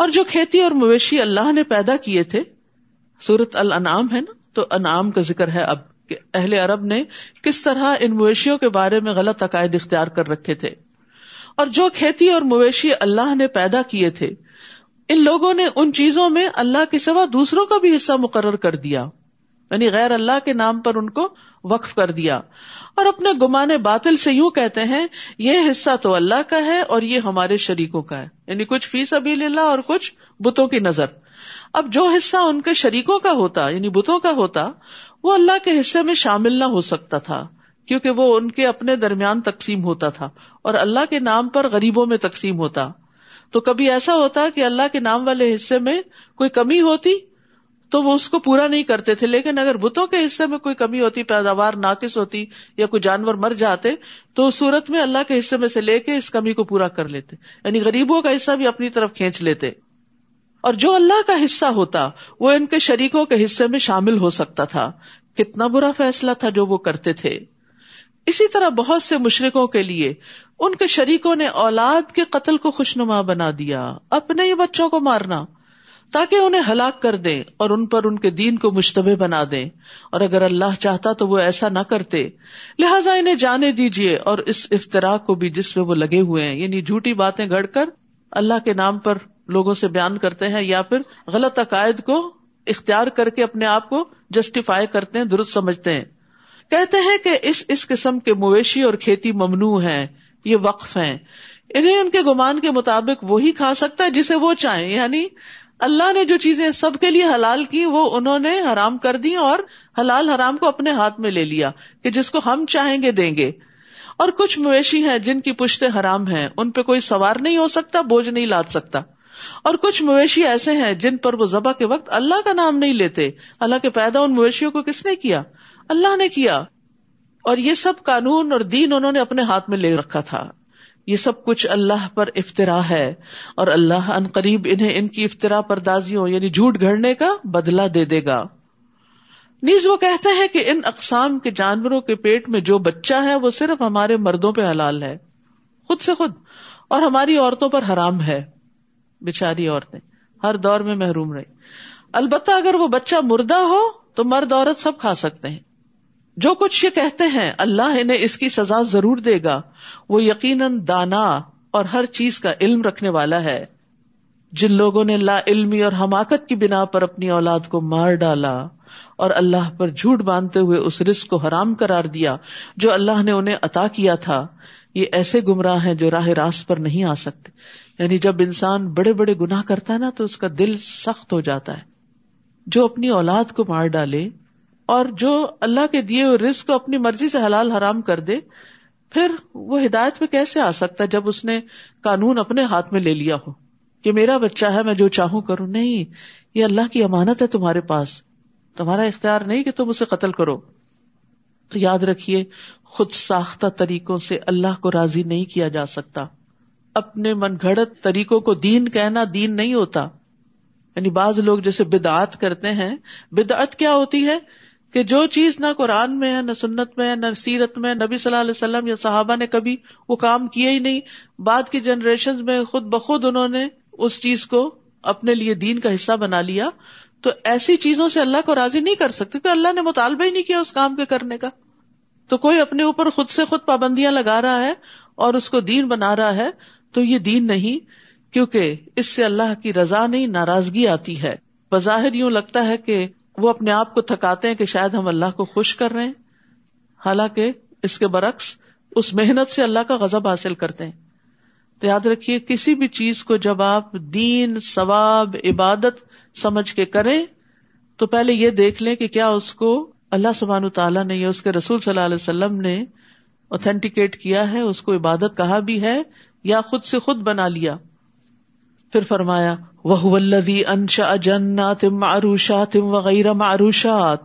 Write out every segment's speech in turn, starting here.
اور جو کھیتی اور مویشی اللہ نے پیدا کیے تھے، سورت الانعام ہے نا؟ تو انعام کا ذکر ہے اب کہ اہل عرب نے کس طرح ان مویشیوں کے بارے میں غلط عقائد اختیار کر رکھے تھے۔ اور جو کھیتی اور مویشی اللہ نے پیدا کیے تھے، ان لوگوں نے ان چیزوں میں اللہ کے سوا دوسروں کا بھی حصہ مقرر کر دیا۔ یعنی غیر اللہ کے نام پر ان کو وقف کر دیا۔ اور اپنے گمانے باطل سے یوں کہتے ہیں، یہ حصہ تو اللہ کا ہے اور یہ ہمارے شریکوں کا ہے۔ یعنی کچھ فی سبیل اللہ اور کچھ بتوں کی نظر۔ اب جو حصہ ان کے شریکوں کا ہوتا یعنی بتوں کا ہوتا، وہ اللہ کے حصے میں شامل نہ ہو سکتا تھا، کیونکہ وہ ان کے اپنے درمیان تقسیم ہوتا تھا اور اللہ کے نام پر غریبوں میں تقسیم ہوتا۔ تو کبھی ایسا ہوتا کہ اللہ کے نام والے حصے میں کوئی کمی ہوتی؟ تو وہ اس کو پورا نہیں کرتے تھے، لیکن اگر بتوں کے حصے میں کوئی کمی ہوتی، پیداوار ناقص ہوتی، یا کوئی جانور مر جاتے، تو اس صورت میں اللہ کے حصے میں سے لے کے اس کمی کو پورا کر لیتے۔ یعنی غریبوں کا حصہ بھی اپنی طرف کھینچ لیتے۔ اور جو اللہ کا حصہ ہوتا، وہ ان کے شریکوں کے حصے میں شامل ہو سکتا تھا۔ کتنا برا فیصلہ تھا جو وہ کرتے تھے۔ اسی طرح بہت سے مشرقوں کے لیے ان کے شریکوں نے اولاد کے قتل کو خوشنما بنا دیا۔ اپنے ہی بچوں کو مارنا۔ تاکہ انہیں ہلاک کر دیں اور ان پر ان کے دین کو مشتبہ بنا دیں۔ اور اگر اللہ چاہتا تو وہ ایسا نہ کرتے۔ لہٰذا انہیں جانے دیجیے اور اس افطرا کو بھی جس میں وہ لگے ہوئے ہیں۔ یعنی جھوٹی باتیں گڑ کر اللہ کے نام پر لوگوں سے بیان کرتے ہیں یا پھر غلط عقائد کو اختیار کر کے اپنے آپ کو جسٹیفائی کرتے ہیں، درست سمجھتے ہیں۔ کہتے ہیں کہ اس اس قسم کے مویشی اور کھیتی ممنوع ہیں، یہ وقف ہیں۔ انہیں ان کے گمان کے مطابق وہی کھا سکتا ہے جسے وہ چاہیں یعنی اللہ نے جو چیزیں سب کے لیے حلال کی، وہ انہوں نے حرام کر دی اور حلال حرام کو اپنے ہاتھ میں لے لیا کہ جس کو ہم چاہیں گے دیں گے۔ اور کچھ مویشی ہیں جن کی پشتے حرام ہیں، ان پہ کوئی سوار نہیں ہو سکتا، بوجھ نہیں لاد سکتا۔ اور کچھ مویشی ایسے ہیں جن پر وہ ذبح کے وقت اللہ کا نام نہیں لیتے۔ اللہ کے پیدا ان مویشیوں کو کس نے کیا؟ اللہ نے کیا۔ اور یہ سب قانون اور دین انہوں نے اپنے ہاتھ میں لے رکھا تھا۔ یہ سب کچھ اللہ پر افطرا ہے اور اللہ ان قریب انہیں ان کی افطرا پردازیوں یعنی جھوٹ گھڑنے کا بدلا دے دے گا۔ نیز وہ کہتے ہیں کہ ان اقسام کے جانوروں کے پیٹ میں جو بچہ ہے وہ صرف ہمارے مردوں پہ حلال ہے۔ خود سے خود۔ اور ہماری عورتوں پر حرام ہے۔ بےچاری عورتیں۔ ہر دور میں محروم رہی۔ البتہ اگر وہ بچہ مردہ ہو تو مرد عورت سب کھا سکتے ہیں۔ جو کچھ یہ کہتے ہیں اللہ انہیں اس کی سزا ضرور دے گا۔ وہ یقیناً دانا اور ہر چیز کا علم رکھنے والا ہے۔ جن لوگوں نے لا علمی اور حماقت کی بنا پر اپنی اولاد کو مار ڈالا اور اللہ پر جھوٹ باندھتے ہوئے اس رسک کو حرام کرار دیا جو اللہ نے انہیں عطا کیا تھا، یہ ایسے گمراہ ہیں جو راہ راست پر نہیں آ سکتے۔ یعنی جب انسان بڑے بڑے گناہ کرتا ہے نا تو اس کا دل سخت ہو جاتا ہے۔ جو اپنی اولاد کو مار ڈالے اور جو اللہ کے دیے ہوئے رزق کو اپنی مرضی سے حلال حرام کر دے پھر وہ ہدایت پہ کیسے آ سکتا ہے جب اس نے قانون اپنے ہاتھ میں لے لیا ہو کہ میرا بچہ ہے، میں جو چاہوں کروں؟ نہیں، یہ اللہ کی امانت ہے تمہارے پاس۔ تمہارا اختیار نہیں کہ تم اسے قتل کرو۔ تو یاد رکھیے، خود ساختہ طریقوں سے اللہ کو راضی نہیں کیا جا سکتا۔ اپنے من گھڑت طریقوں کو دین کہنا دین نہیں ہوتا۔ یعنی بعض لوگ جیسے بدعت کرتے ہیں، بدعت کیا ہوتی ہے؟ کہ جو چیز نہ قرآن میں ہے، نہ سنت میں ہے، نہ سیرت میں، نبی صلی اللہ علیہ وسلم یا صحابہ نے کبھی وہ کام کیا ہی نہیں۔ بعد کی جنریشن میں خود بخود انہوں نے اس چیز کو اپنے لیے دین کا حصہ بنا لیا۔ تو ایسی چیزوں سے اللہ کو راضی نہیں کر سکتے، کیونکہ اللہ نے مطالبہ ہی نہیں کیا اس کام کے کرنے کا۔ تو کوئی اپنے اوپر خود سے خود پابندیاں لگا رہا ہے اور اس کو دین بنا رہا ہے، تو یہ دین نہیں، کیونکہ اس سے اللہ کی رضا نہیں، ناراضگی آتی ہے۔ بظاہر یوں لگتا ہے کہ وہ اپنے آپ کو تھکاتے ہیں کہ شاید ہم اللہ کو خوش کر رہے ہیں۔ حالانکہ اس کے برعکس اس محنت سے اللہ کا غزب حاصل کرتے ہیں۔ تو یاد رکھیے، کسی بھی چیز کو جب آپ دین، ثواب، عبادت سمجھ کے کریں، تو پہلے یہ دیکھ لیں کہ کیا اس کو اللہ سبحان تعالیٰ نے یا اس کے رسول صلی اللہ علیہ وسلم نے اوتھینٹیکیٹ کیا ہے، اس کو عبادت کہا بھی ہے یا خود سے خود بنا لیا۔ پھر فرمایا وہ انشا جنات معروشات وغیرہ معروشات۔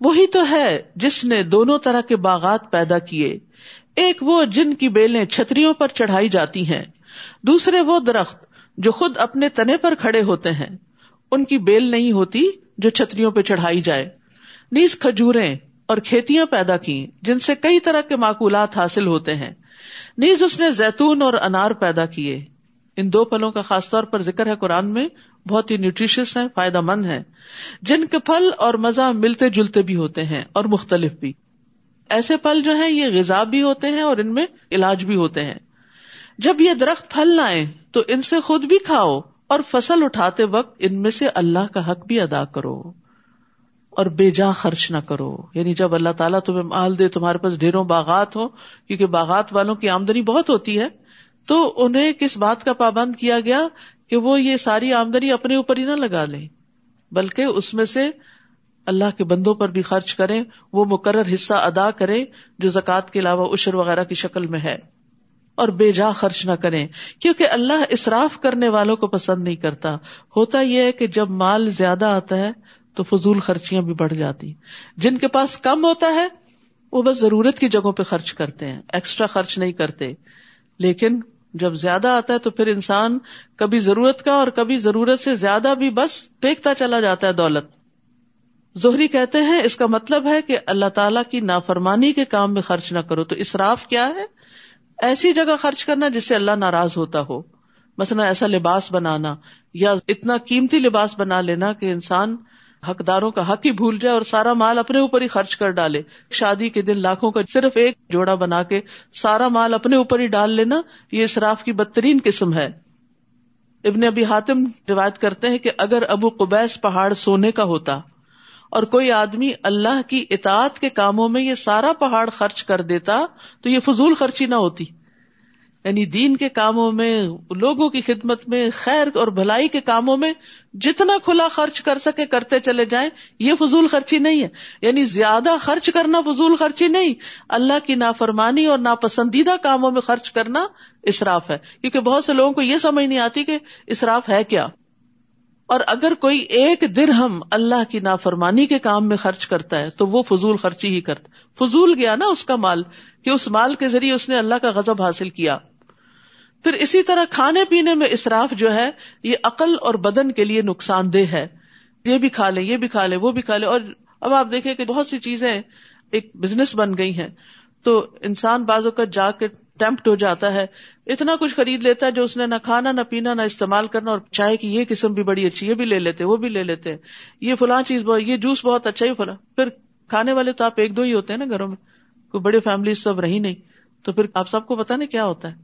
وہی تو ہے جس نے دونوں طرح کے باغات پیدا کیے۔ ایک وہ جن کی بیلیں چھتریوں پر چڑھائی جاتی ہیں۔ دوسرے وہ درخت جو خود اپنے تنے پر کھڑے ہوتے ہیں۔ ان کی بیل نہیں ہوتی جو چھتریوں پہ چڑھائی جائے۔ نیز کھجوریں اور کھیتیاں پیدا کی جن سے کئی طرح کے معقولات حاصل ہوتے ہیں۔ نیز اس نے زیتون اور انار پیدا کیے۔ ان دو پھلوں کا خاص طور پر ذکر ہے قرآن میں، بہت ہی نیوٹریشس ہیں، فائدہ مند ہیں۔ جن کے پھل اور مزہ ملتے جلتے بھی ہوتے ہیں اور مختلف بھی۔ ایسے پھل جو ہیں، یہ غذا بھی ہوتے ہیں اور ان میں علاج بھی ہوتے ہیں۔ جب یہ درخت پھل لائیں تو ان سے خود بھی کھاؤ اور فصل اٹھاتے وقت ان میں سے اللہ کا حق بھی ادا کرو۔ اور بے جا خرچ نہ کرو۔ یعنی جب اللہ تعالیٰ تمہیں مال دے، تمہارے پاس ڈھیروں باغات ہو کیونکہ باغات والوں کی آمدنی بہت ہوتی ہے تو انہیں کس بات کا پابند کیا گیا کہ وہ یہ ساری آمدنی اپنے اوپر ہی نہ لگا لیں؟ بلکہ اس میں سے اللہ کے بندوں پر بھی خرچ کریں، وہ مقرر حصہ ادا کرے جو زکوٰۃ کے علاوہ اشر وغیرہ کی شکل میں ہے۔ اور بے جا خرچ نہ کریں، کیونکہ اللہ اصراف کرنے والوں کو پسند نہیں کرتا۔ ہوتا یہ ہے کہ جب مال زیادہ آتا ہے تو فضول خرچیاں بھی بڑھ جاتی۔ جن کے پاس کم ہوتا ہے، وہ بس ضرورت کی جگہوں پہ خرچ کرتے ہیں ایکسٹرا خرچ نہیں کرتے۔ لیکن جب زیادہ آتا ہے تو پھر انسان کبھی ضرورت کا اور کبھی ضرورت سے زیادہ بھی بس پھینکتا چلا جاتا ہے دولت۔ زہری کہتے ہیں، اس کا مطلب ہے کہ اللہ تعالیٰ کی نافرمانی کے کام میں خرچ نہ کرو۔ تو اسراف کیا ہے؟ ایسی جگہ خرچ کرنا جس سے اللہ ناراض ہوتا ہو۔ مثلا ایسا لباس بنانا یا اتنا قیمتی لباس بنا لینا کہ انسان حقداروں کا حق ہی بھول جائے اور سارا مال اپنے اوپر ہی خرچ کر ڈالے۔ شادی کے دن لاکھوں کا صرف ایک جوڑا بنا کے سارا مال اپنے اوپر ہی ڈال لینا، یہ اسراف کی بدترین قسم ہے۔ ابن ابھی حاتم روایت کرتے ہیں کہ اگر ابو قبیس پہاڑ سونے کا ہوتا اور کوئی آدمی اللہ کی اطاعت کے کاموں میں یہ سارا پہاڑ خرچ کر دیتا تو یہ فضول خرچی نہ ہوتی۔ یعنی دین کے کاموں میں، لوگوں کی خدمت میں، خیر اور بھلائی کے کاموں میں جتنا کھلا خرچ کر سکے، کرتے چلے جائیں، یہ فضول خرچی نہیں ہے۔ یعنی زیادہ خرچ کرنا فضول خرچی نہیں۔ اللہ کی نافرمانی اور ناپسندیدہ کاموں میں خرچ کرنا اسراف ہے۔ کیونکہ بہت سے لوگوں کو یہ سمجھ نہیں آتی کہ اسراف ہے کیا۔ اور اگر کوئی ایک در ہم اللہ کی نافرمانی کے کام میں خرچ کرتا ہے، تو وہ فضول خرچی ہی کرتا فضول گیا نا اس کا مال، کہ اس مال کے ذریعے اس نے اللہ کا غزب حاصل کیا۔ پھر اسی طرح کھانے پینے میں اصراف جو ہے، یہ عقل اور بدن کے لیے نقصان دہ ہے۔ یہ بھی کھا لے یہ بھی کھا لے وہ بھی کھا لے اور اب آپ دیکھیں کہ بہت سی چیزیں ایک بزنس بن گئی ہیں۔ تو انسان بازو کا جا کے ٹیمپٹ ہو جاتا ہے اتنا کچھ خرید لیتا ہے جو اس نے نہ کھانا، نہ پینا، نہ استعمال کرنا اور چائے کی یہ قسم بھی بڑی اچھی یہ بھی لے لیتے، وہ بھی لے لیتے۔ یہ فلاں چیز بہت یہ جوس بہت اچھا ہی فلاں۔ پھر کھانے والے تو آپ ایک دو ہی ہوتے ہیں نا گھروں میں۔ کوئی بڑی فیملی سب رہی نہیں۔ تو پھر آپ سب کو پتا نہیں کیا ہوتا ہے؟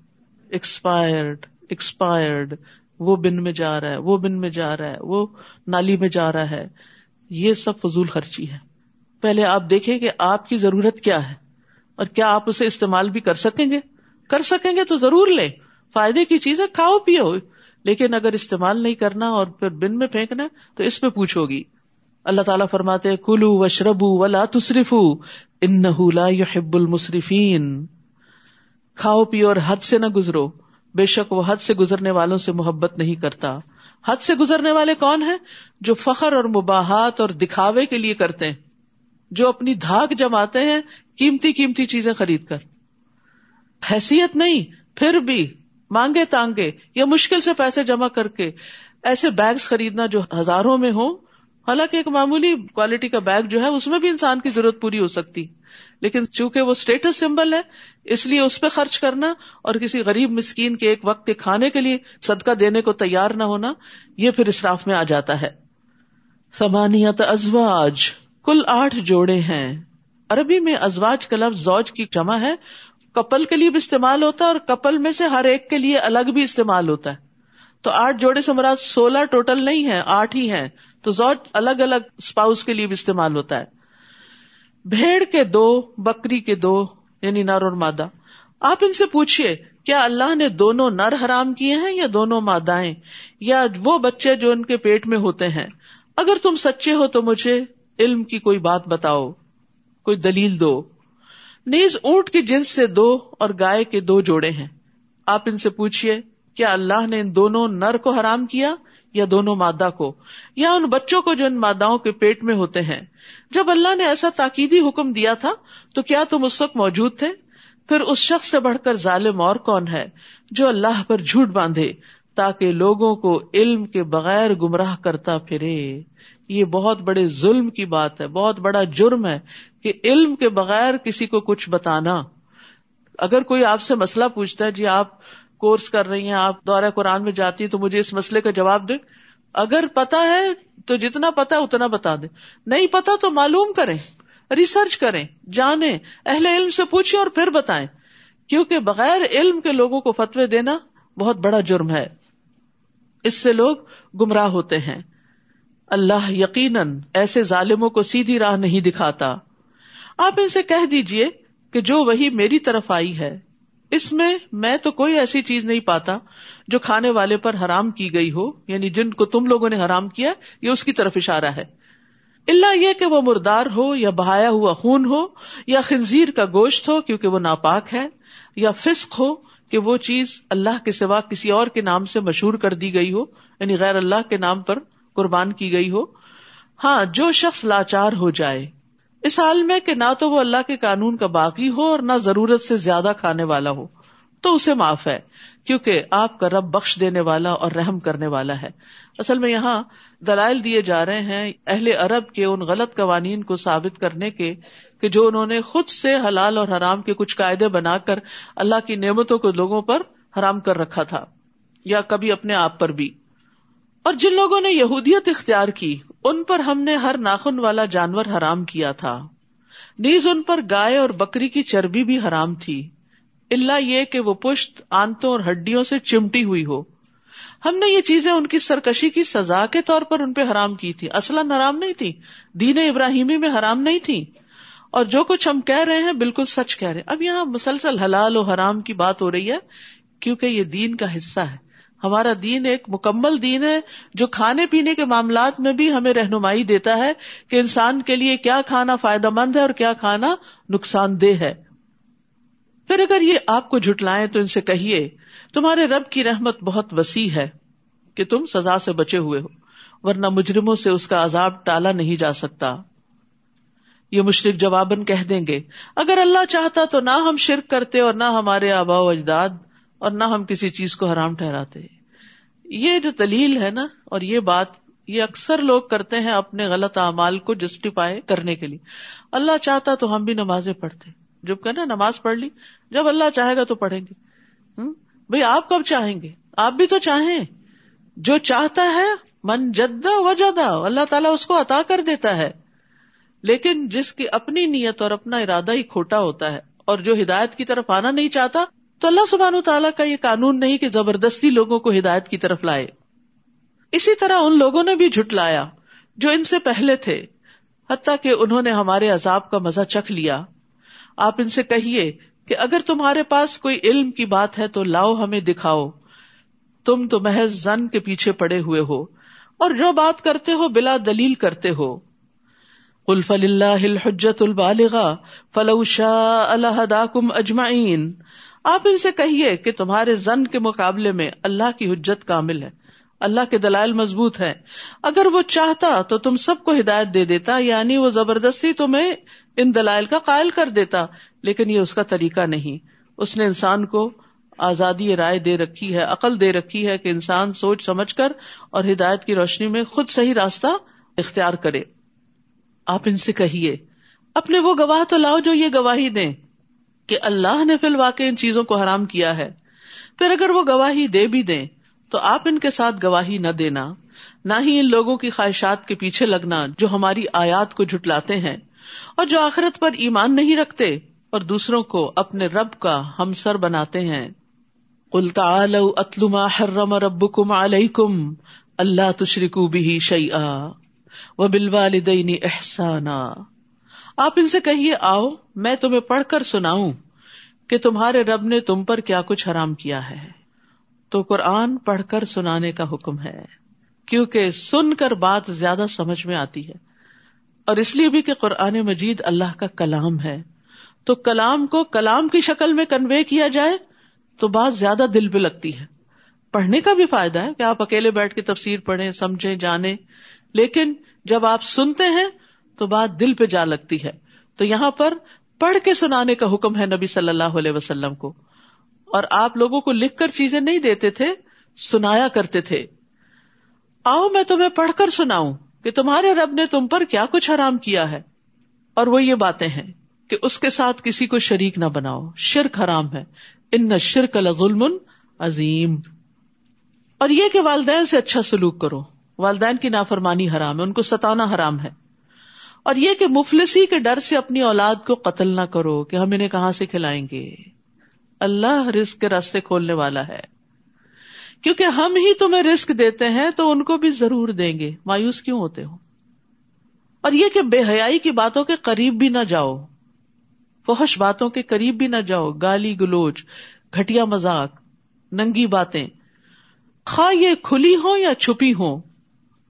ایکسپائرڈ ایکسپائرڈ وہ بن میں جا رہا ہے، وہ بن میں جا رہا ہے، وہ نالی میں جا رہا ہے۔ یہ سب فضول خرچی ہے۔ پہلے آپ دیکھیں کہ آپ کی ضرورت کیا ہے اور کیا آپ اسے استعمال بھی کر سکیں گے؟ کر سکیں گے تو ضرور لیں۔ فائدے کی چیزیں کھاؤ پیو۔ لیکن اگر استعمال نہیں کرنا اور پھر بن میں پھینکنا، تو اس پہ پوچھو گی۔ اللہ تعالیٰ فرماتے کلو و شربو ولا تصرف ان يحب المصرفین کھاؤ پیو اور حد سے نہ گزرو۔ بے شک وہ حد سے گزرنے والوں سے محبت نہیں کرتا۔ حد سے گزرنے والے کون ہیں؟ جو فخر اور مباحت اور دکھاوے کے لیے کرتے ہیں۔ جو اپنی دھاک جماتے ہیں، قیمتی قیمتی چیزیں خرید کر۔ حیثیت نہیں، پھر بھی مانگے تانگے یا مشکل سے پیسے جمع کر کے ایسے بیگس خریدنا جو ہزاروں میں ہو حالانکہ ایک معمولی کوالٹی کا بیگ جو ہے، اس میں بھی انسان کی ضرورت پوری ہو سکتی۔ لیکن چونکہ وہ اسٹیٹس سمبل ہے، اس لیے اس پہ خرچ کرنا اور کسی غریب مسکین کے ایک وقت کے کھانے کے لیے صدقہ دینے کو تیار نہ ہونا، یہ پھر اسراف میں آ جاتا ہے۔ سمانیت ازواج، کل آٹھ جوڑے ہیں۔ عربی میں ازواج کا لفظ زوج کی جمع ہے کپل کے لیے بھی استعمال ہوتا ہے اور کپل میں سے ہر ایک کے لیے الگ بھی استعمال ہوتا ہے۔ تو آٹھ جوڑے سے مراد سولہ ٹوٹل نہیں ہے آٹھ ہی ہیں۔ تو زوج الگ الگ اسپاؤس کے لیے بھی استعمال ہوتا ہے۔ بھیڑ کے دو، بکری کے دو یعنی نر اور مادہ۔ آپ ان سے پوچھیے کیا اللہ نے دونوں نر حرام کیے ہیں یا دونوں مادائیں؟ یا وہ بچے جو ان کے پیٹ میں ہوتے ہیں؟ اگر تم سچے ہو تو مجھے علم کی کوئی بات بتاؤ، کوئی دلیل دو۔ نیز اونٹ کی جنس سے دو اور گائے کے دو جوڑے ہیں۔ آپ ان سے پوچھیے کیا اللہ نے ان دونوں نر کو حرام کیا یا دونوں مادہ کو؟ یا ان بچوں کو جو ان ماداؤں کے پیٹ میں ہوتے ہیں؟ جب اللہ نے ایسا تاکیدی حکم دیا تھا، تو کیا تم اس وقت موجود تھے؟ پھر اس شخص سے بڑھ کر ظالم اور کون ہے جو اللہ پر جھوٹ باندھے تاکہ لوگوں کو علم کے بغیر گمراہ کرتا پھرے؟ یہ بہت بڑے ظلم کی بات ہے، بہت بڑا جرم ہے کہ علم کے بغیر کسی کو کچھ بتانا۔ اگر کوئی آپ سے مسئلہ پوچھتا ہے جی آپ کورس کر رہی ہیں، آپ دورہ قرآن میں جاتی ہیں، تو مجھے اس مسئلے کا جواب دے اگر پتا ہے، تو جتنا پتا اتنا بتا دیں۔ نہیں پتا تو معلوم کریں ریسرچ کریں، جانیں، اہل علم سے پوچھیں اور پھر بتائیں۔ کیونکہ بغیر علم کے لوگوں کو فتوے دینا بہت بڑا جرم ہے۔ اس سے لوگ گمراہ ہوتے ہیں۔ اللہ یقیناً ایسے ظالموں کو سیدھی راہ نہیں دکھاتا۔ آپ ان سے کہہ دیجیے کہ جو وہی میری طرف آئی ہے۔ اس میں میں تو کوئی ایسی چیز نہیں پاتا جو کھانے والے پر حرام کی گئی ہو یعنی جن کو تم لوگوں نے حرام کیا، یہ اس کی طرف اشارہ ہے۔ اللہ یہ کہ وہ مردار ہو یا بہایا ہوا خون ہو یا خنزیر کا گوشت ہو کیونکہ وہ ناپاک ہے، یا فسق ہو کہ وہ چیز اللہ کے سوا کسی اور کے نام سے مشہور کر دی گئی ہو یعنی غیر اللہ کے نام پر قربان کی گئی ہو۔ ہاں جو شخص لاچار ہو جائے۔ اس حال میں کہ نہ تو وہ اللہ کے قانون کا باقی ہو اور نہ ضرورت سے زیادہ کھانے والا ہو۔ تو اسے معاف ہے، کیونکہ آپ کا رب بخش دینے والا اور رحم کرنے والا ہے۔ اصل میں یہاں دلائل دیے جا رہے ہیں اہل عرب کے ان غلط قوانین کو ثابت کرنے کے، کہ جو انہوں نے خود سے حلال اور حرام کے کچھ قاعدے بنا کر اللہ کی نعمتوں کو لوگوں پر حرام کر رکھا تھا، یا کبھی اپنے آپ پر بھی۔ اور جن لوگوں نے یہودیت اختیار کی، ان پر ہم نے ہر ناخن والا جانور حرام کیا تھا۔ نیز ان پر گائے اور بکری کی چربی بھی حرام تھی۔ اللہ یہ کہ وہ پشت، آنتوں اور ہڈیوں سے چمٹی ہوئی ہو۔ ہم نے یہ چیزیں ان کی سرکشی کی سزا کے طور پر ان پہ حرام کی تھی۔ اصل حرام نہیں تھی۔ دین ابراہیمی میں حرام نہیں تھی۔ اور جو کچھ ہم کہہ رہے ہیں بالکل سچ کہہ رہے ہیں۔ اب یہاں مسلسل حلال و حرام کی بات ہو رہی ہے، کیونکہ یہ دین کا حصہ ہے۔ ہمارا دین ایک مکمل دین ہے جو کھانے پینے کے معاملات میں بھی ہمیں رہنمائی دیتا ہے کہ انسان کے لیے کیا کھانا فائدہ مند ہے اور کیا کھانا نقصان دہ ہے۔ پھر اگر یہ آپ کو جھٹلائیں تو ان سے کہیے، تمہارے رب کی رحمت بہت وسیع ہے کہ تم سزا سے بچے ہوئے ہو، ورنہ مجرموں سے اس کا عذاب ٹالا نہیں جا سکتا۔ یہ مشرق جواباً کہہ دیں گے، اگر اللہ چاہتا تو نہ ہم شرک کرتے اور نہ ہمارے آبا و اجداد اور نہ ہم کسی چیز کو حرام ٹھہراتے۔ یہ جو دلیل ہے نا اور یہ بات یہ اکثر لوگ کرتے ہیں اپنے غلط اعمال کو جسٹیفائی کرنے کے لیے۔ اللہ چاہتا تو ہم بھی نمازیں پڑھتے۔ جبکہ نا نماز پڑھ لی، جب اللہ چاہے گا تو پڑھیں گے۔ بھائی آپ کب چاہیں گے؟ آپ بھی تو چاہیں۔ جو چاہتا ہے، من جدا و جدا اللہ تعالیٰ اس کو عطا کر دیتا ہے۔ لیکن جس کی اپنی نیت اور اپنا ارادہ ہی کھوٹا ہوتا ہے اور جو ہدایت کی طرف آنا نہیں چاہتا تو اللہ سبحان تعالیٰ کا یہ قانون نہیں کہ زبردستی لوگوں کو ہدایت کی طرف لائے۔ اسی طرح ان لوگوں نے بھی جھٹلایا جو ان سے پہلے تھے، حتیٰ کہ انہوں نے ہمارے عذاب کا مزہ چکھ لیا۔ آپ ان سے کہیے کہ اگر تمہارے پاس کوئی علم کی بات ہے تو لاؤ ہمیں دکھاؤ۔ تم تو محض زن کے پیچھے پڑے ہوئے ہو اور جو بات کرتے ہو بلا دلیل کرتے ہو۔ قلف اللہ الحجت البالغ فلو شاء اللہ کم اجمعین۔ آپ ان سے کہیے کہ تمہارے زن کے مقابلے میں اللہ کی حجت کامل ہے، اللہ کے دلائل مضبوط ہے اگر وہ چاہتا تو تم سب کو ہدایت دے دیتا یعنی وہ زبردستی تمہیں ان دلائل کا قائل کر دیتا، لیکن یہ اس کا طریقہ نہیں۔ اس نے انسان کو آزادی رائے دے رکھی ہے، عقل دے رکھی ہے کہ انسان سوچ سمجھ کر اور ہدایت کی روشنی میں خود صحیح راستہ اختیار کرے۔ آپ ان سے کہیے، اپنے وہ گواہ تو لاؤ جو یہ گواہی دیں۔ کہ اللہ نے فی الواقع ان چیزوں کو حرام کیا ہے۔ پھر اگر وہ گواہی دے بھی دیں، تو آپ ان کے ساتھ گواہی نہ دینا، نہ ہی ان لوگوں کی خواہشات کے پیچھے لگنا جو ہماری آیات کو جھٹلاتے ہیں اور جو آخرت پر ایمان نہیں رکھتے اور دوسروں کو اپنے رب کا ہم سر بناتے ہیں۔ اتلما حرم رب کم اللہ تشریق بھی شعی و احسانا۔ آپ ان سے کہیے، آؤ، میں تمہیں پڑھ کر سناؤں کہ تمہارے رب نے تم پر کیا کچھ حرام کیا ہے۔ تو قرآن پڑھ کر سنانے کا حکم ہے، کیونکہ سن کر بات زیادہ سمجھ میں آتی ہے۔ اور اس لیے بھی کہ قرآن مجید اللہ کا کلام ہے۔ تو کلام کو کلام کی شکل میں کنوے کیا جائے تو بات زیادہ دل پہ لگتی ہے۔ پڑھنے کا بھی فائدہ ہے کہ آپ اکیلے بیٹھ کے تفسیر پڑھیں، سمجھیں جانے لیکن جب آپ سنتے ہیں تو بات دل پہ جا لگتی ہے۔ تو یہاں پر پڑھ کے سنانے کا حکم ہے نبی صلی اللہ علیہ وسلم کو۔ اور آپ لوگوں کو لکھ کر چیزیں نہیں دیتے تھے، سنایا کرتے تھے۔ آؤ میں تمہیں پڑھ کر سناؤں کہ تمہارے رب نے تم پر کیا کچھ حرام کیا ہے۔ اور وہ یہ باتیں ہیں کہ اس کے ساتھ کسی کو شریک نہ بناؤ۔ شرک حرام ہے۔ ان شرک ظلم عظیم۔ اور یہ کہ والدین سے اچھا سلوک کرو۔ والدین کی نافرمانی حرام ہے، ان کو ستانا حرام ہے۔ اور یہ کہ مفلسی کے ڈر سے اپنی اولاد کو قتل نہ کرو کہ ہم انہیں کہاں سے کھلائیں گے۔ اللہ رسک کے راستے کھولنے والا ہے۔ کیونکہ ہم ہی تمہیں رسک دیتے ہیں تو ان کو بھی ضرور دیں گے۔ مایوس کیوں ہوتے ہو؟ اور یہ کہ بے حیائی کی باتوں کے قریب بھی نہ جاؤ۔ فحش باتوں کے قریب بھی نہ جاؤ۔ گالی گلوچ گٹیا مزاق ننگی باتیں۔ خواہ یہ کھلی ہو یا چھپی ہو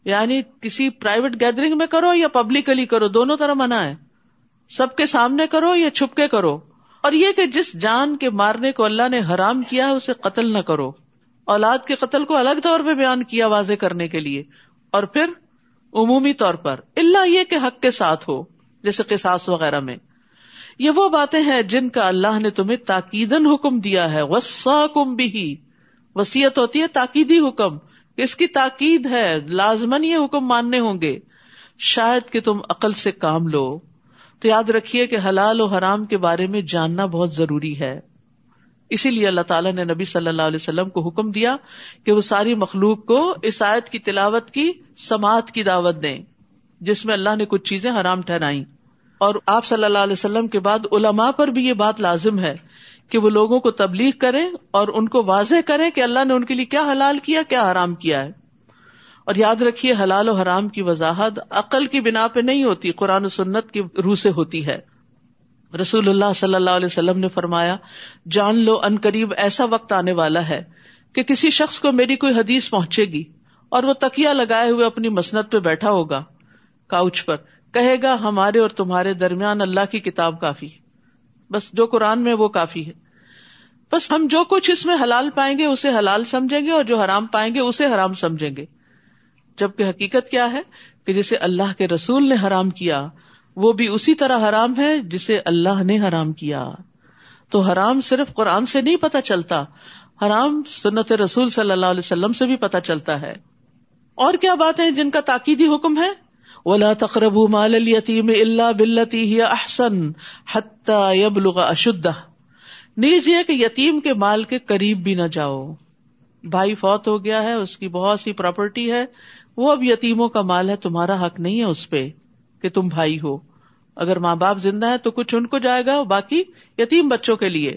یعنی کسی پرائیویٹ گیدرنگ میں کرو یا پبلکلی کرو، دونوں طرح منع ہے۔ سب کے سامنے کرو یا چھپ کے کرو۔ اور یہ کہ جس جان کے مارنے کو اللہ نے حرام کیا ہے، اسے قتل نہ کرو۔ اولاد کے قتل کو الگ طور پہ بیان کیا واضح کرنے کے لیے۔ اور پھر عمومی طور پر اللہ یہ کہ حق کے ساتھ ہو، جیسے قصاص وغیرہ میں۔ یہ وہ باتیں ہیں جن کا اللہ نے تمہیں تاکیدن حکم دیا ہے۔ وسا کم بھی وسیعت ہوتی ہے تاکیدی حکم۔ اس کی تاکید ہے لازمن یہ حکم ماننے ہوں گے۔ شاید کہ تم عقل سے کام لو۔ تو یاد رکھیے کہ حلال و حرام کے بارے میں جاننا بہت ضروری ہے۔ اسی لیے اللہ تعالیٰ نے نبی صلی اللہ علیہ وسلم کو حکم دیا کہ وہ ساری مخلوق کو اس آیت کی تلاوت کی سماعت کی دعوت دیں، جس میں اللہ نے کچھ چیزیں حرام ٹھہرائی اور آپ صلی اللہ علیہ وسلم کے بعد علماء پر بھی یہ بات لازم ہے کہ وہ لوگوں کو تبلیغ کریں اور ان کو واضح کریں کہ اللہ نے ان کے لیے کیا حلال کیا کیا حرام کیا ہے۔ اور یاد رکھیے، حلال و حرام کی وضاحت عقل کی بنا پہ نہیں ہوتی، قرآن و سنت کی روح سے ہوتی ہے۔ رسول اللہ صلی اللہ علیہ وسلم نے فرمایا، جان لو ان قریب ایسا وقت آنے والا ہے کہ کسی شخص کو میری کوئی حدیث پہنچے گی اور وہ تکیا لگائے ہوئے اپنی مسنت پہ بیٹھا ہوگا۔ کاؤچ پر کہے گا، ہمارے اور تمہارے درمیان اللہ کی کتاب کافی بس جو قرآن میں وہ کافی ہے۔ بس ہم جو کچھ اس میں حلال پائیں گے اسے حلال سمجھیں گے اور جو حرام پائیں گے اسے حرام سمجھیں گے۔ جبکہ حقیقت کیا ہے کہ جسے اللہ کے رسول نے حرام کیا، وہ بھی اسی طرح حرام ہے جسے اللہ نے حرام کیا۔ تو حرام صرف قرآن سے نہیں پتا چلتا، حرام سنت رسول صلی اللہ علیہ وسلم سے بھی پتا چلتا ہے۔ اور کیا باتیں جن کا تاکیدی حکم ہے؟ ولا تقرب مال اليتيم الا بالتي هي احسن حتى يبلغ اشده نیز یہ کہ یتیم کے مال کے قریب بھی نہ جاؤ۔ بھائی فوت ہو گیا ہے، اس کی بہت سی پراپرٹی ہے۔ وہ اب یتیموں کا مال ہے، تمہارا حق نہیں ہے اس پہ کہ تم بھائی ہو۔ اگر ماں باپ زندہ ہے تو کچھ ان کو جائے گا، باقی یتیم بچوں کے لیے۔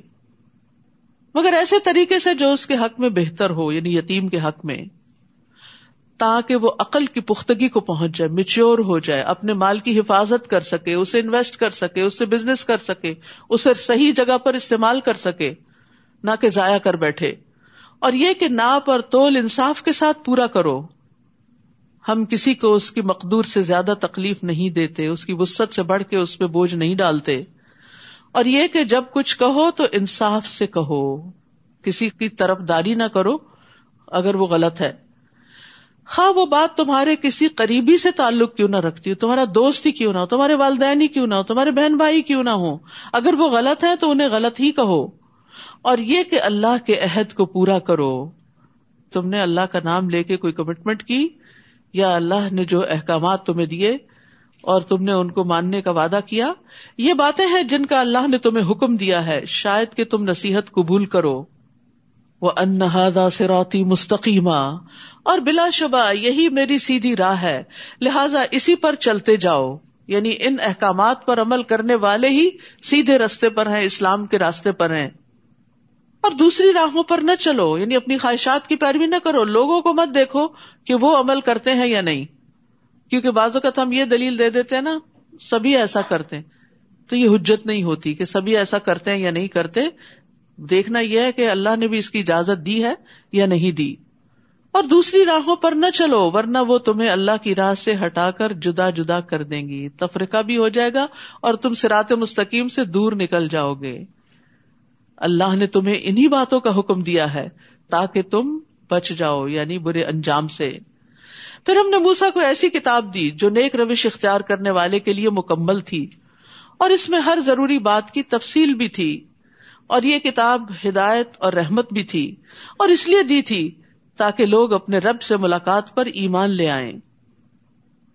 مگر ایسے طریقے سے جو اس کے حق میں بہتر ہو یعنی یتیم کے حق میں۔ تاکہ وہ عقل کی پختگی کو پہنچ جائے میچور ہو جائے، اپنے مال کی حفاظت کر سکے، اسے انویسٹ کر سکے، اس سے بزنس کر سکے، اسے صحیح جگہ پر استعمال کر سکے، نہ کہ ضائع کر بیٹھے۔ اور یہ کہ ناپ اور تول انصاف کے ساتھ پورا کرو۔ ہم کسی کو اس کی مقدور سے زیادہ تکلیف نہیں دیتے، اس کی وسط سے بڑھ کے اس پہ بوجھ نہیں ڈالتے۔ اور یہ کہ جب کچھ کہو تو انصاف سے کہو۔ کسی کی طرف داری نہ کرو، اگر وہ غلط ہے۔ خواہ وہ بات تمہارے کسی قریبی سے تعلق کیوں نہ رکھتی ہو، تمہارا دوست ہی کیوں نہ ہو، تمہارے والدین ہی کیوں نہ ہو، تمہارے بہن بھائی کیوں نہ ہو، اگر وہ غلط ہے تو انہیں غلط ہی کہو۔ اور یہ کہ اللہ کے عہد کو پورا کرو۔ تم نے اللہ کا نام لے کے کوئی کمٹمنٹ کی؟ یا اللہ نے جو احکامات تمہیں دیے اور تم نے ان کو ماننے کا وعدہ کیا؟ یہ باتیں ہیں جن کا اللہ نے تمہیں حکم دیا ہے۔ شاید کہ تم نصیحت قبول کرو۔ وہ انہدا سراتی مستقیمہ اور بلا شبہ یہی میری سیدھی راہ ہے، لہذا اسی پر چلتے جاؤ۔ یعنی ان احکامات پر عمل کرنے والے ہی سیدھے رستے پر ہیں، اسلام کے راستے پر ہیں۔ اور دوسری راہوں پر نہ چلو یعنی اپنی خواہشات کی پیروی نہ کرو۔ لوگوں کو مت دیکھو کہ وہ عمل کرتے ہیں یا نہیں۔ کیونکہ بعض اوقات ہم یہ دلیل دے دیتے ہیں نا، سبھی ایسا کرتے تو یہ حجت نہیں ہوتی کہ سبھی ایسا کرتے ہیں یا نہیں کرتے۔ دیکھنا یہ ہے کہ اللہ نے بھی اس کی اجازت دی ہے یا نہیں دی۔ اور دوسری راہوں پر نہ چلو، ورنہ وہ تمہیں اللہ کی راہ سے ہٹا کر جدا جدا کر دیں گی۔ تفریقہ بھی ہو جائے گا اور تم سرات مستقیم سے دور نکل جاؤ گے۔ اللہ نے تمہیں انہی باتوں کا حکم دیا ہے تاکہ تم بچ جاؤ یعنی برے انجام سے۔ پھر ہم نے موسا کو ایسی کتاب دی جو نیک روش اختیار کرنے والے کے لیے مکمل تھی۔ اور اس میں ہر ضروری بات کی تفصیل بھی تھی۔ اور یہ کتاب ہدایت اور رحمت بھی تھی اور اس لیے دی تھی تاکہ لوگ اپنے رب سے ملاقات پر ایمان لے آئیں۔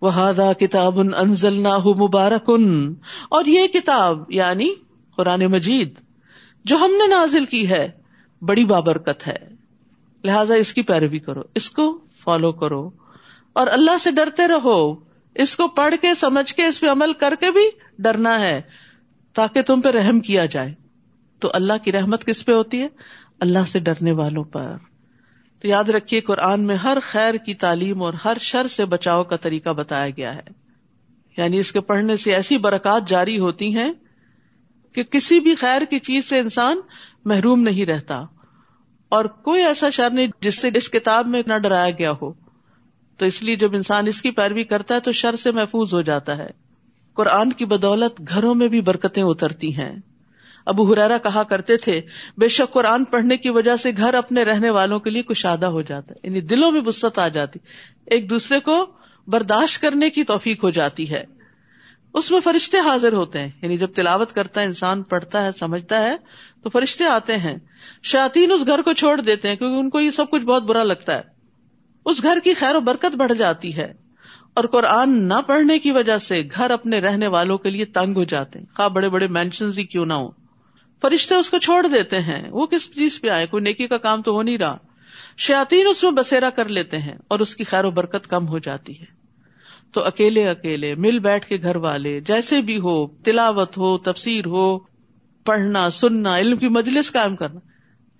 وہ کتاب انزل نہ مبارکن اور یہ کتاب یعنی قرآن مجید جو ہم نے نازل کی ہے، بڑی بابرکت ہے۔ لہذا اس کی پیروی کرو، اس کو فالو کرو۔ اور اللہ سے ڈرتے رہو، اس کو پڑھ کے، سمجھ کے، اس پہ عمل کر کے بھی ڈرنا ہے تاکہ تم پہ رحم کیا جائے۔ تو اللہ کی رحمت کس پہ ہوتی ہے؟ اللہ سے ڈرنے والوں پر۔ تو یاد رکھیے، قرآن میں ہر خیر کی تعلیم اور ہر شر سے بچاؤ کا طریقہ بتایا گیا ہے۔ یعنی اس کے پڑھنے سے ایسی برکات جاری ہوتی ہیں کہ کسی بھی خیر کی چیز سے انسان محروم نہیں رہتا۔ اور کوئی ایسا شر نہیں جس سے اس کتاب میں نہ ڈرایا گیا ہو۔ تو اس لیے جب انسان اس کی پیروی کرتا ہے تو شر سے محفوظ ہو جاتا ہے۔ قرآن کی بدولت گھروں میں بھی برکتیں اترتی ہیں۔ ابو ہرارا کہا کرتے تھے، بے شک قرآن پڑھنے کی وجہ سے گھر اپنے رہنے والوں کے لیے کشادہ ہو جاتا ہے یعنی دلوں میں وسط آ جاتی۔ ایک دوسرے کو برداشت کرنے کی توفیق ہو جاتی ہے۔ اس میں فرشتے حاضر ہوتے ہیں یعنی جب تلاوت کرتا ہے، انسان پڑھتا ہے، سمجھتا ہے، تو فرشتے آتے ہیں۔ شاطین اس گھر کو چھوڑ دیتے ہیں کیونکہ ان کو یہ سب کچھ بہت برا لگتا ہے۔ اس گھر کی خیر و برکت بڑھ جاتی ہے۔ اور قرآن نہ پڑھنے کی وجہ سے گھر اپنے رہنے والوں کے لیے تنگ ہو جاتے ہیں۔ خواہ بڑے بڑے مینشن ہی کیوں نہ ہو فرشتے اس کو چھوڑ دیتے ہیں۔ وہ کس چیز پہ آئے؟ کوئی نیکی کا کام تو ہو نہیں رہا۔ شاطین اس میں بسیرا کر لیتے ہیں اور اس کی خیر و برکت کم ہو جاتی ہے۔ تو اکیلے اکیلے، مل بیٹھ کے گھر والے، جیسے بھی ہو، تلاوت ہو، تفسیر ہو، پڑھنا، سننا، علم کی مجلس قائم کرنا۔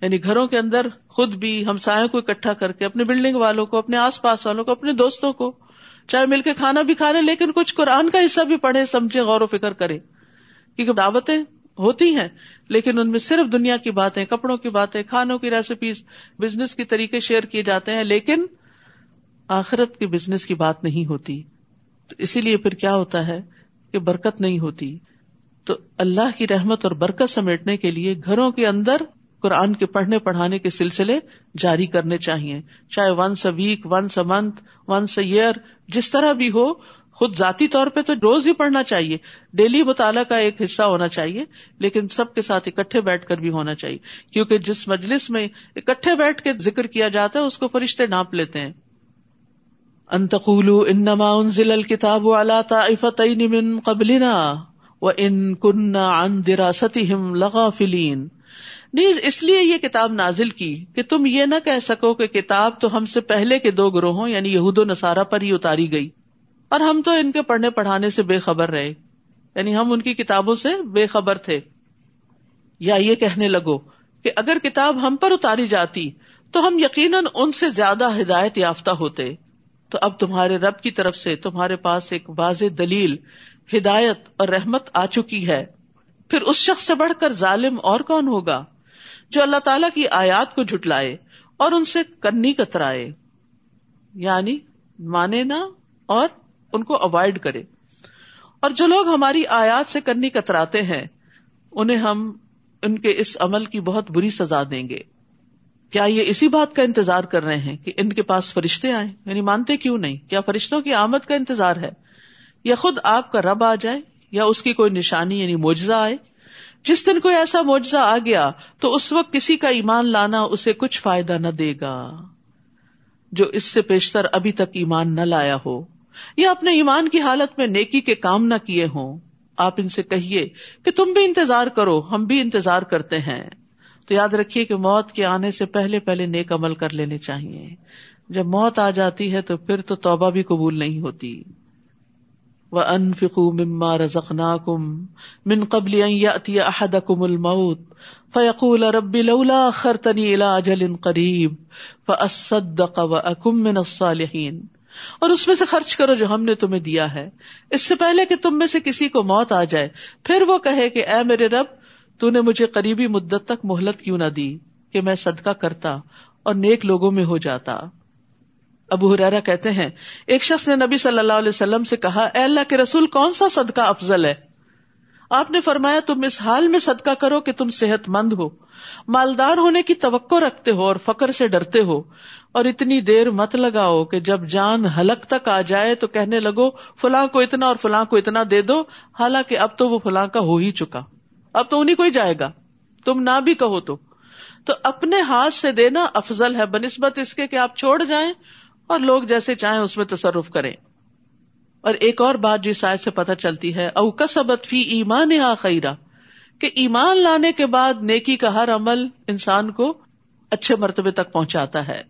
یعنی گھروں کے اندر خود بھی ہم کو اکٹھا کر کے، اپنے بلڈنگ والوں کو، اپنے آس پاس والوں کو، اپنے دوستوں کو، چاہے مل کے کھانا بھی کھا لیں، لیکن کچھ قرآن کا حصہ بھی پڑھے سمجھے غور و فکر کرے کیونکہ دعوتیں ہوتی ہیں، لیکن ان میں صرف دنیا کی باتیں، کپڑوں کی باتیں، کھانوں کی ریسیپیز بزنس کے طریقے شیئر کیے جاتے ہیں، لیکن آخرت کی بزنس کی بات نہیں ہوتی۔ تو اسی لیے پھر کیا ہوتا ہے کہ برکت نہیں ہوتی۔ تو اللہ کی رحمت اور برکت سمیٹنے کے لیے گھروں کے اندر قرآن کے پڑھنے پڑھانے کے سلسلے جاری کرنے چاہیے۔ چاہے once a week once a month once a year جس طرح بھی ہو خود ذاتی طور پہ تو روز ہی پڑھنا چاہیے۔ ڈیلی مطالعہ کا ایک حصہ ہونا چاہیے، لیکن سب کے ساتھ اکٹھے بیٹھ کر بھی ہونا چاہیے۔ کیونکہ جس مجلس میں اکٹھے بیٹھ کے ذکر کیا جاتا ہے، اس کو فرشتے ناپ لیتے ہیں۔ انتقول انما انزل الكتاب على طائفتين من قبلنا وان كنا عن دراستهم لغافلين۔ نیز اس لیے یہ کتاب نازل کی کہ تم یہ نہ کہہ سکو کہ کتاب تو ہم سے پہلے کے دو گروہوں یعنی یہود و نصارہ پر ہی اتاری گئی۔ اور ہم تو ان کے پڑھنے پڑھانے سے بے خبر رہے۔ یعنی ہم ان کی کتابوں سے بے خبر تھے۔ یا یہ کہنے لگو کہ اگر کتاب ہم پر اتاری جاتی تو ہم یقیناً ان سے زیادہ ہدایت یافتہ ہوتے۔ تو اب تمہارے رب کی طرف سے تمہارے پاس ایک واضح دلیل، ہدایت اور رحمت آ چکی ہے۔ پھر اس شخص سے بڑھ کر ظالم اور کون ہوگا جو اللہ تعالی کی آیات کو جھٹلائے اور ان سے کنی کترائے؟ یعنی مانے نہ اور ان کو اوائڈ کرے۔ اور جو لوگ ہماری آیات سے کرنی کتراتے ہیں، انہیں ہم ان کے اس عمل کی بہت بری سزا دیں گے۔ کیا یہ اسی بات کا انتظار کر رہے ہیں کہ ان کے پاس فرشتے آئے یعنی مانتے کیوں نہیں؟ کیا فرشتوں کی آمد کا انتظار ہے؟ یا خود آپ کا رب آ جائے، یا اس کی کوئی نشانی یعنی موجزہ آئے؟ جس دن کوئی ایسا معجزہ آ گیا، تو اس وقت کسی کا ایمان لانا اسے کچھ فائدہ نہ دے گا۔ جو اس سے پیشتر ابھی تک ایمان نہ لایا ہو۔ یا اپنے ایمان کی حالت میں نیکی کے کام نہ کیے ہوں؟ آپ ان سے کہیے کہ تم بھی انتظار کرو، ہم بھی انتظار کرتے ہیں۔ تو یاد رکھیے کہ موت کے آنے سے پہلے پہلے نیک عمل کر لینے چاہیے۔ جب موت آ جاتی ہے تو پھر تو توبہ بھی قبول نہیں ہوتی۔ وہ ان فکو مما رزقنا کم من قبل احد کم الموت فیقول ربی لولا خرتنی الا اجل قریب فصدق و اکم من الصالحین اور اس میں سے خرچ کرو جو ہم نے تمہیں دیا ہے۔ اس سے پہلے کہ تم میں سے کسی کو موت آ جائے، پھر وہ کہے کہ اے میرے رب، تو نے مجھے قریبی مدت تک مہلت کیوں نہ دی کہ میں صدقہ کرتا اور نیک لوگوں میں ہو جاتا۔ ابو حرارا کہتے ہیں، ایک شخص نے نبی صلی اللہ علیہ وسلم سے کہا، اے اللہ کے رسول، کون سا صدقہ افضل ہے؟ آپ نے فرمایا، تم اس حال میں صدقہ کرو کہ تم صحت مند ہو۔ مالدار ہونے کی توقع رکھتے ہو اور فکر سے ڈرتے ہو اور اتنی دیر مت لگاؤ کہ جب جان حلق تک آ جائے تو کہنے لگو فلاں کو اتنا اور فلاں کو اتنا دے دو، حالانکہ اب تو وہ فلاں کا ہو ہی چکا۔ اب تو انہیں کو ہی جائے گا۔ تم نہ بھی کہو تو۔ تو اپنے ہاتھ سے دینا افضل ہے، بنسبت اس کے کہ آپ چھوڑ جائیں اور لوگ جیسے چاہیں اس میں تصرف کریں۔ اور ایک اور بات جو سائز سے پتہ چلتی ہے اوکسبت فی ایمان خیرہ کہ ایمان لانے کے بعد نیکی کا ہر عمل انسان کو اچھے مرتبے تک پہنچاتا ہے۔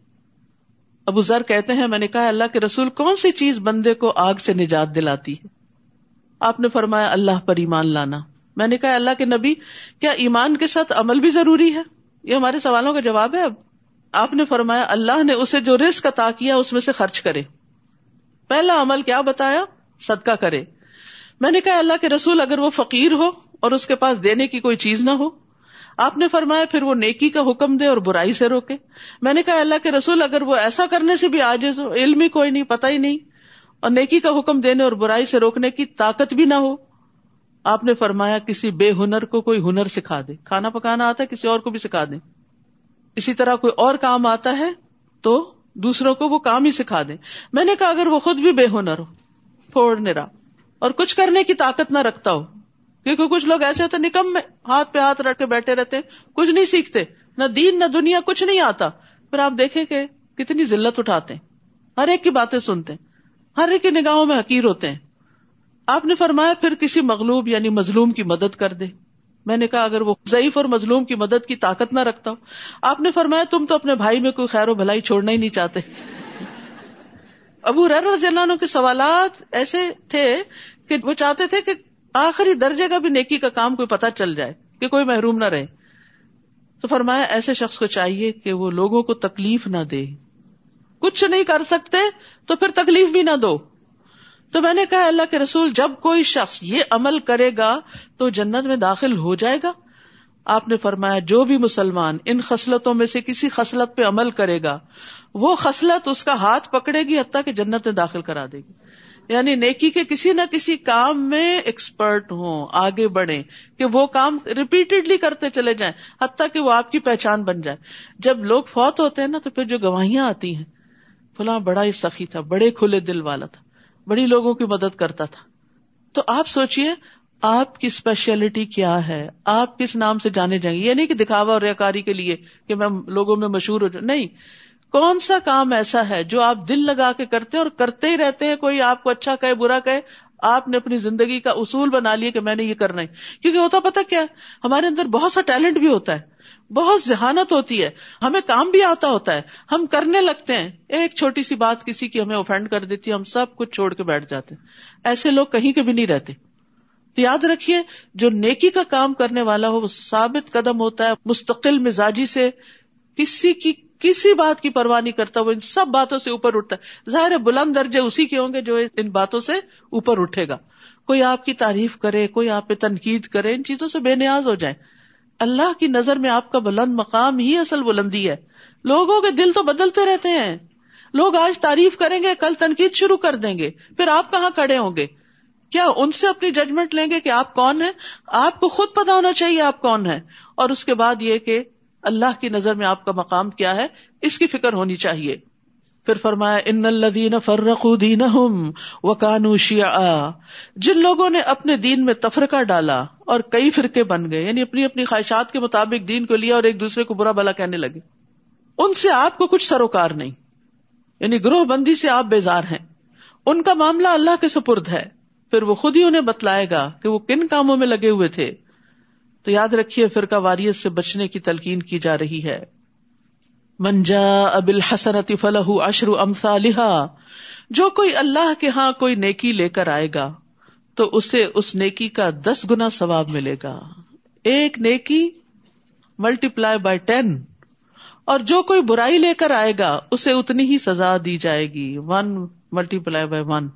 ابو ذر کہتے ہیں، میں نے کہا، اللہ کے رسول کون سی چیز بندے کو آگ سے نجات دلاتی ہے؟ آپ نے فرمایا، اللہ پر ایمان لانا۔ میں نے کہا، اللہ کے نبی، کیا ایمان کے ساتھ عمل بھی ضروری ہے؟ یہ ہمارے سوالوں کا جواب ہے۔ اب آپ نے فرمایا، اللہ نے اسے جو رسک عطا کیا، اس میں سے خرچ کرے۔ پہلا عمل کیا بتایا؟ صدقہ کرے۔ میں نے کہا، اللہ کے رسول اگر وہ فقیر ہو اور اس کے پاس دینے کی کوئی چیز نہ ہو۔ آپ نے فرمایا، پھر وہ نیکی کا حکم دے اور برائی سے روکے۔ میں نے کہا، اللہ کے رسول، اگر وہ ایسا کرنے سے بھی آج علم ہی کوئی نہیں پتا ہی نہیں۔ اور نیکی کا حکم دینے اور برائی سے روکنے کی طاقت بھی نہ ہو۔ آپ نے فرمایا، کسی بے ہنر کو کوئی ہنر سکھا دے۔ کھانا پکانا آتا ہے، کسی اور کو بھی سکھا دے۔ اسی طرح کوئی اور کام آتا ہے، تو دوسروں کو وہ کام ہی سکھا دے۔ میں نے کہا، اگر وہ خود بھی بے ہنر ہو پھوڑ نرا اور کچھ کرنے کی طاقت نہ رکھتا ہو کیونکہ کچھ لوگ ایسے ہوتے نکم میں ہاتھ پہ ہاتھ رکھ کے بیٹھے رہتے کچھ نہیں سیکھتے، نہ دین، نہ دنیا، کچھ نہیں آتا۔ پھر آپ دیکھیں کہ کتنی ذلت اٹھاتے ہر ایک کی باتیں سنتے ہر ایک کی نگاہوں میں حقیر ہوتے ہیں۔ آپ نے فرمایا، پھر کسی مغلوب یعنی مظلوم کی مدد کر دے۔ میں نے کہا، اگر وہ ضعیف اور مظلوم کی مدد کی طاقت نہ رکھتا ہو۔ آپ نے فرمایا، تم تو اپنے بھائی میں کوئی خیر و بھلائی چھوڑنا ہی نہیں چاہتے۔ ابو رضی اللہ عنہ کے سوالات ایسے تھے کہ وہ چاہتے تھے کہ آخری درجے کا بھی نیکی کا کام کوئی پتہ چل جائے کہ کوئی محروم نہ رہے۔ تو فرمایا، ایسے شخص کو چاہیے کہ وہ لوگوں کو تکلیف نہ دے۔ کچھ نہیں کر سکتے تو پھر تکلیف بھی نہ دو۔ تو میں نے کہا، اللہ کے رسول، جب کوئی شخص یہ عمل کرے گا تو جنت میں داخل ہو جائے گا۔ آپ نے فرمایا، جو بھی مسلمان ان خصلتوں میں سے کسی خصلت پہ عمل کرے گا، وہ خصلت اس کا ہاتھ پکڑے گی حتیٰ کہ جنت میں داخل کرا دے گی۔ یعنی نیکی کے کسی نہ کسی کام میں ایکسپرٹ ہوں، آگے بڑھے کہ وہ کام ریپیٹڈلی کرتے چلے جائیں، حتیٰ کہ وہ آپ کی پہچان بن جائے۔ جب لوگ فوت ہوتے ہیں نا، تو پھر جو گواہیاں آتی ہیں، فلاں بڑا ہی سخی تھا، بڑے کھلے دل والا تھا، بڑی لوگوں کی مدد کرتا تھا۔ تو آپ سوچیے آپ کی اسپیشلٹی کیا ہے؟ آپ کس نام سے جانے جائیں گے؟ یہ نہیں کہ دکھاوا اور ریاکاری کے لیے کہ میں لوگوں میں مشہور ہو جاؤں۔ نہیں کون سا کام ایسا ہے جو آپ دل لگا کے کرتے ہیں اور کرتے ہی رہتے ہیں؟ کوئی آپ کو اچھا کہے، برا کہے، آپ نے اپنی زندگی کا اصول بنا لیا کہ میں نے یہ کرنا ہے۔ کیونکہ ہوتا پتا کیا ہمارے اندر بہت سا ٹیلنٹ بھی ہوتا ہے، بہت ذہانت ہوتی ہے، ہمیں کام بھی آتا ہوتا ہے، ہم کرنے لگتے ہیں۔ ایک چھوٹی سی بات کسی کی ہمیں اوفینڈ کر دیتی ہے، ہم سب کچھ چھوڑ کے بیٹھ جاتے ہیں۔ ایسے لوگ کہیں کے بھی نہیں رہتے۔ تو یاد رکھیے، جو نیکی کا کام کرنے والا ہو، وہ ثابت قدم ہوتا ہے، مستقل مزاجی سے کسی کی کسی بات کی پرواہ نہیں کرتا، وہ ان سب باتوں سے اوپر اٹھتا ہے۔ ظاہر بلند درجے اسی کے ہوں گے جو ان باتوں سے اوپر اٹھے گا۔ کوئی آپ کی تعریف کرے، کوئی آپ پہ تنقید کرے، ان چیزوں سے بے نیاز ہو جائے اللہ کی نظر میں آپ کا بلند مقام ہی اصل بلندی ہے۔ لوگوں کے دل تو بدلتے رہتے ہیں۔ لوگ آج تعریف کریں گے، کل تنقید شروع کر دیں گے۔ پھر آپ کہاں کھڑے ہوں گے؟ کیا ان سے اپنی ججمنٹ لیں گے کہ آپ کون ہیں؟ آپ کو خود پتا ہونا چاہیے آپ کون ہیں۔ اور اس کے بعد یہ کہ اللہ کی نظر میں آپ کا مقام کیا ہے؟ اس کی فکر ہونی چاہیے۔ پھر فرمایا، ان الدین فرق دین و کانو جن لوگوں نے اپنے دین میں تفرقہ ڈالا اور کئی فرقے بن گئے یعنی اپنی اپنی خواہشات کے مطابق دین کو لیا اور ایک دوسرے کو برا بلا کہنے لگے۔ ان سے آپ کو کچھ سروکار نہیں۔ یعنی گروہ بندی سے آپ بیزار ہیں۔ ان کا معاملہ اللہ کے سپرد ہے۔ پھر وہ خود ہی انہیں بتلائے گا کہ وہ کن کاموں میں لگے ہوئے تھے۔ تو یاد رکھیے فرقہ واریت سے بچنے کی تلقین کی جا رہی ہے۔ منجا ابل حسنت فلح اشرو امسا جو کوئی اللہ کے ہاں کوئی نیکی لے کر آئے گا، تو اسے اس نیکی کا دس گنا ثواب ملے گا۔ ایک نیکی ملٹی پلائی بائی ٹین اور جو کوئی برائی لے کر آئے گا، اسے اتنی ہی سزا دی جائے گی۔ One multiply by one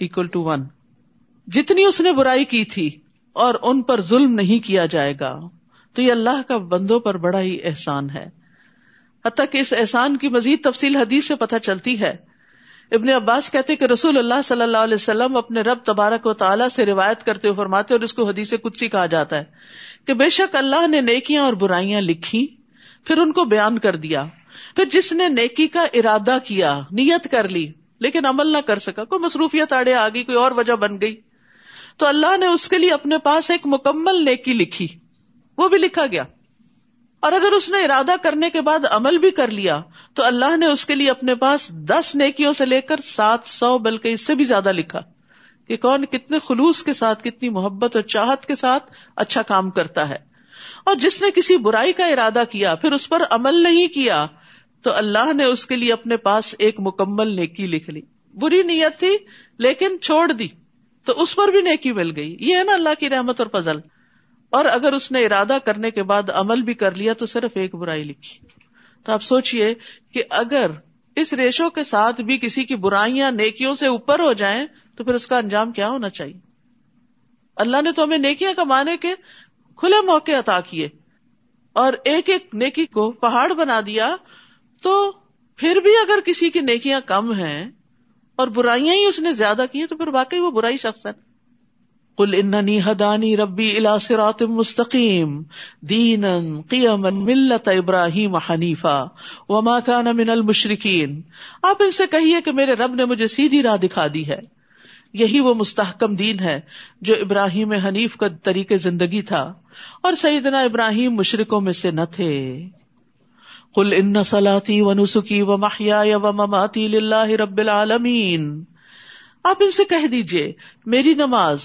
equal to one جتنی اس نے برائی کی تھی اور ان پر ظلم نہیں کیا جائے گا۔ تو یہ اللہ کا بندوں پر بڑا ہی احسان ہے۔ حتیٰ کہ اس احسان کی مزید تفصیل حدیث سے پتہ چلتی ہے۔ ابن عباس کہتے کہ رسول اللہ صلی اللہ علیہ وسلم اپنے رب تبارک و تعالیٰ سے روایت کرتے ہوئے فرماتے اور اس کو حدیث کچھ کہا جاتا ہے کہ بے شک اللہ نے نیکیاں اور برائیاں لکھی، پھر ان کو بیان کر دیا۔ پھر جس نے نیکی کا ارادہ کیا، نیت کر لی، لیکن عمل نہ کر سکا، کوئی مصروفیت آڑے آ گئی کوئی اور وجہ بن گئی۔ تو اللہ نے اس کے لیے اپنے پاس ایک مکمل نیکی لکھی۔ وہ بھی لکھا گیا۔ اور اگر اس نے ارادہ کرنے کے بعد عمل بھی کر لیا، تو اللہ نے اس کے لیے اپنے پاس دس نیکیوں سے لے کر سات سو، بلکہ اس سے بھی زیادہ لکھا کہ کون کتنے خلوص کے ساتھ، کتنی محبت اور چاہت کے ساتھ اچھا کام کرتا ہے۔ اور جس نے کسی برائی کا ارادہ کیا، پھر اس پر عمل نہیں کیا، تو اللہ نے اس کے لیے اپنے پاس ایک مکمل نیکی لکھ لی۔ بری نیت تھی، لیکن چھوڑ دی۔ تو اس پر بھی نیکی مل گئی۔ یہ ہے نا اللہ کی رحمت اور فضل۔ اور اگر اس نے ارادہ کرنے کے بعد عمل بھی کر لیا تو صرف ایک برائی لکھی۔ تو آپ سوچئے کہ اگر اس ریشو کے ساتھ بھی کسی کی برائیاں نیکیوں سے اوپر ہو جائیں تو پھر اس کا انجام کیا ہونا چاہیے۔ اللہ نے تو ہمیں نیکیاں کمانے کے کھلے موقع عطا کیے۔ اور ایک ایک نیکی کو پہاڑ بنا دیا تو پھر بھی اگر کسی کی نیکیاں کم ہیں اور برائیاں ہی اس نے زیادہ کی تو پھر واقعی وہ برائی شخص ہے۔ کل اننی ہدانی ربی الا صراط مستقیم دین قیم ملت ابراہیم حنیفا، وما كان من المشرکین۔ آپ ان سے کہیے کہ میرے رب نے مجھے سیدھی راہ دکھا دی ہے۔ یہی وہ مستحکم دین ہے جو ابراہیم حنیف کا طریقے زندگی تھا، اور سیدنا ابراہیم مشرکوں میں سے نہ تھے۔ کل ان سلاتی و نسخی و محیا و مماتی اللہ رب العالمین آپ ان سے کہہ دیجیے میری نماز،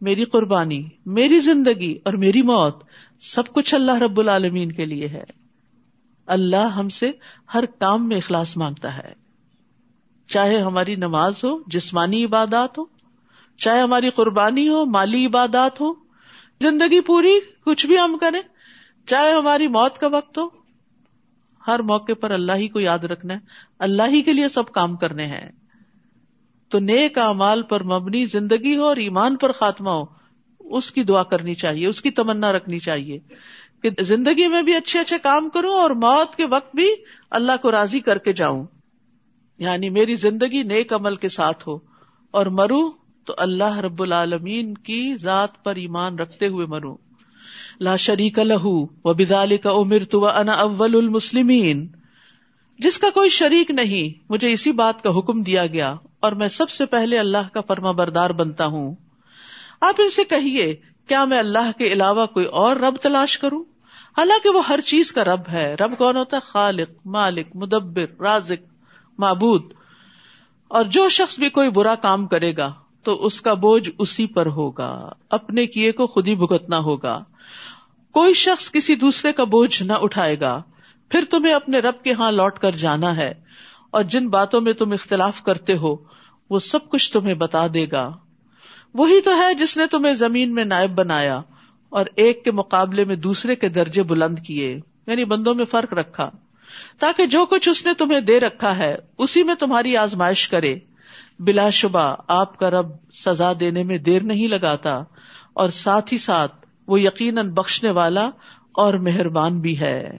میری قربانی، میری زندگی اور میری موت سب کچھ اللہ رب العالمین کے لیے ہے۔ اللہ ہم سے ہر کام میں اخلاص مانگتا ہے۔ چاہے ہماری نماز ہو، جسمانی عبادات ہو، چاہے ہماری قربانی ہو، مالی عبادات ہو، زندگی پوری کچھ بھی ہم کریں، چاہے ہماری موت کا وقت ہو ہر موقع پر اللہ ہی کو یاد رکھنا ہے، اللہ ہی کے لیے سب کام کرنے ہیں۔ تو نیک امال پر مبنی زندگی ہو اور ایمان پر خاتمہ ہو، اس کی دعا کرنی چاہیے، اس کی تمنا رکھنی چاہیے کہ زندگی میں بھی اچھے اچھے کام کروں اور موت کے وقت بھی اللہ کو راضی کر کے جاؤں۔ یعنی میری زندگی نیک عمل کے ساتھ ہو اور مرو تو اللہ رب العالمین کی ذات پر ایمان رکھتے ہوئے مرو لا شریک لہو و بدال کا امر تو انا اول المسلمین۔ جس کا کوئی شریک نہیں، مجھے اسی بات کا حکم دیا گیا اور میں سب سے پہلے اللہ کا فرما بردار بنتا ہوں۔ آپ ان سے کہیے، کیا میں اللہ کے علاوہ کوئی اور رب تلاش کروں؟ حالانکہ وہ ہر چیز کا رب ہے۔ رب کون ہوتا ہے؟ خالق، مالک، مدبر، رازق، معبود۔ اور جو شخص بھی کوئی برا کام کرے گا، تو اس کا بوجھ اسی پر ہوگا۔ اپنے کیے کو خود ہی بھگتنا ہوگا۔ کوئی شخص کسی دوسرے کا بوجھ نہ اٹھائے گا، پھر تمہیں اپنے رب کے ہاں لوٹ کر جانا ہے، اور جن باتوں میں تم اختلاف کرتے ہو، وہ سب کچھ تمہیں بتا دے گا۔ وہی تو ہے جس نے تمہیں زمین میں نائب بنایا اور ایک کے مقابلے میں دوسرے کے درجے بلند کیے یعنی بندوں میں فرق رکھا۔ تاکہ جو کچھ اس نے تمہیں دے رکھا ہے، اسی میں تمہاری آزمائش کرے۔ بلا شبہ آپ کا رب سزا دینے میں دیر نہیں لگاتا، اور ساتھ ہی ساتھ وہ یقیناً بخشنے والا اور مہربان بھی ہے۔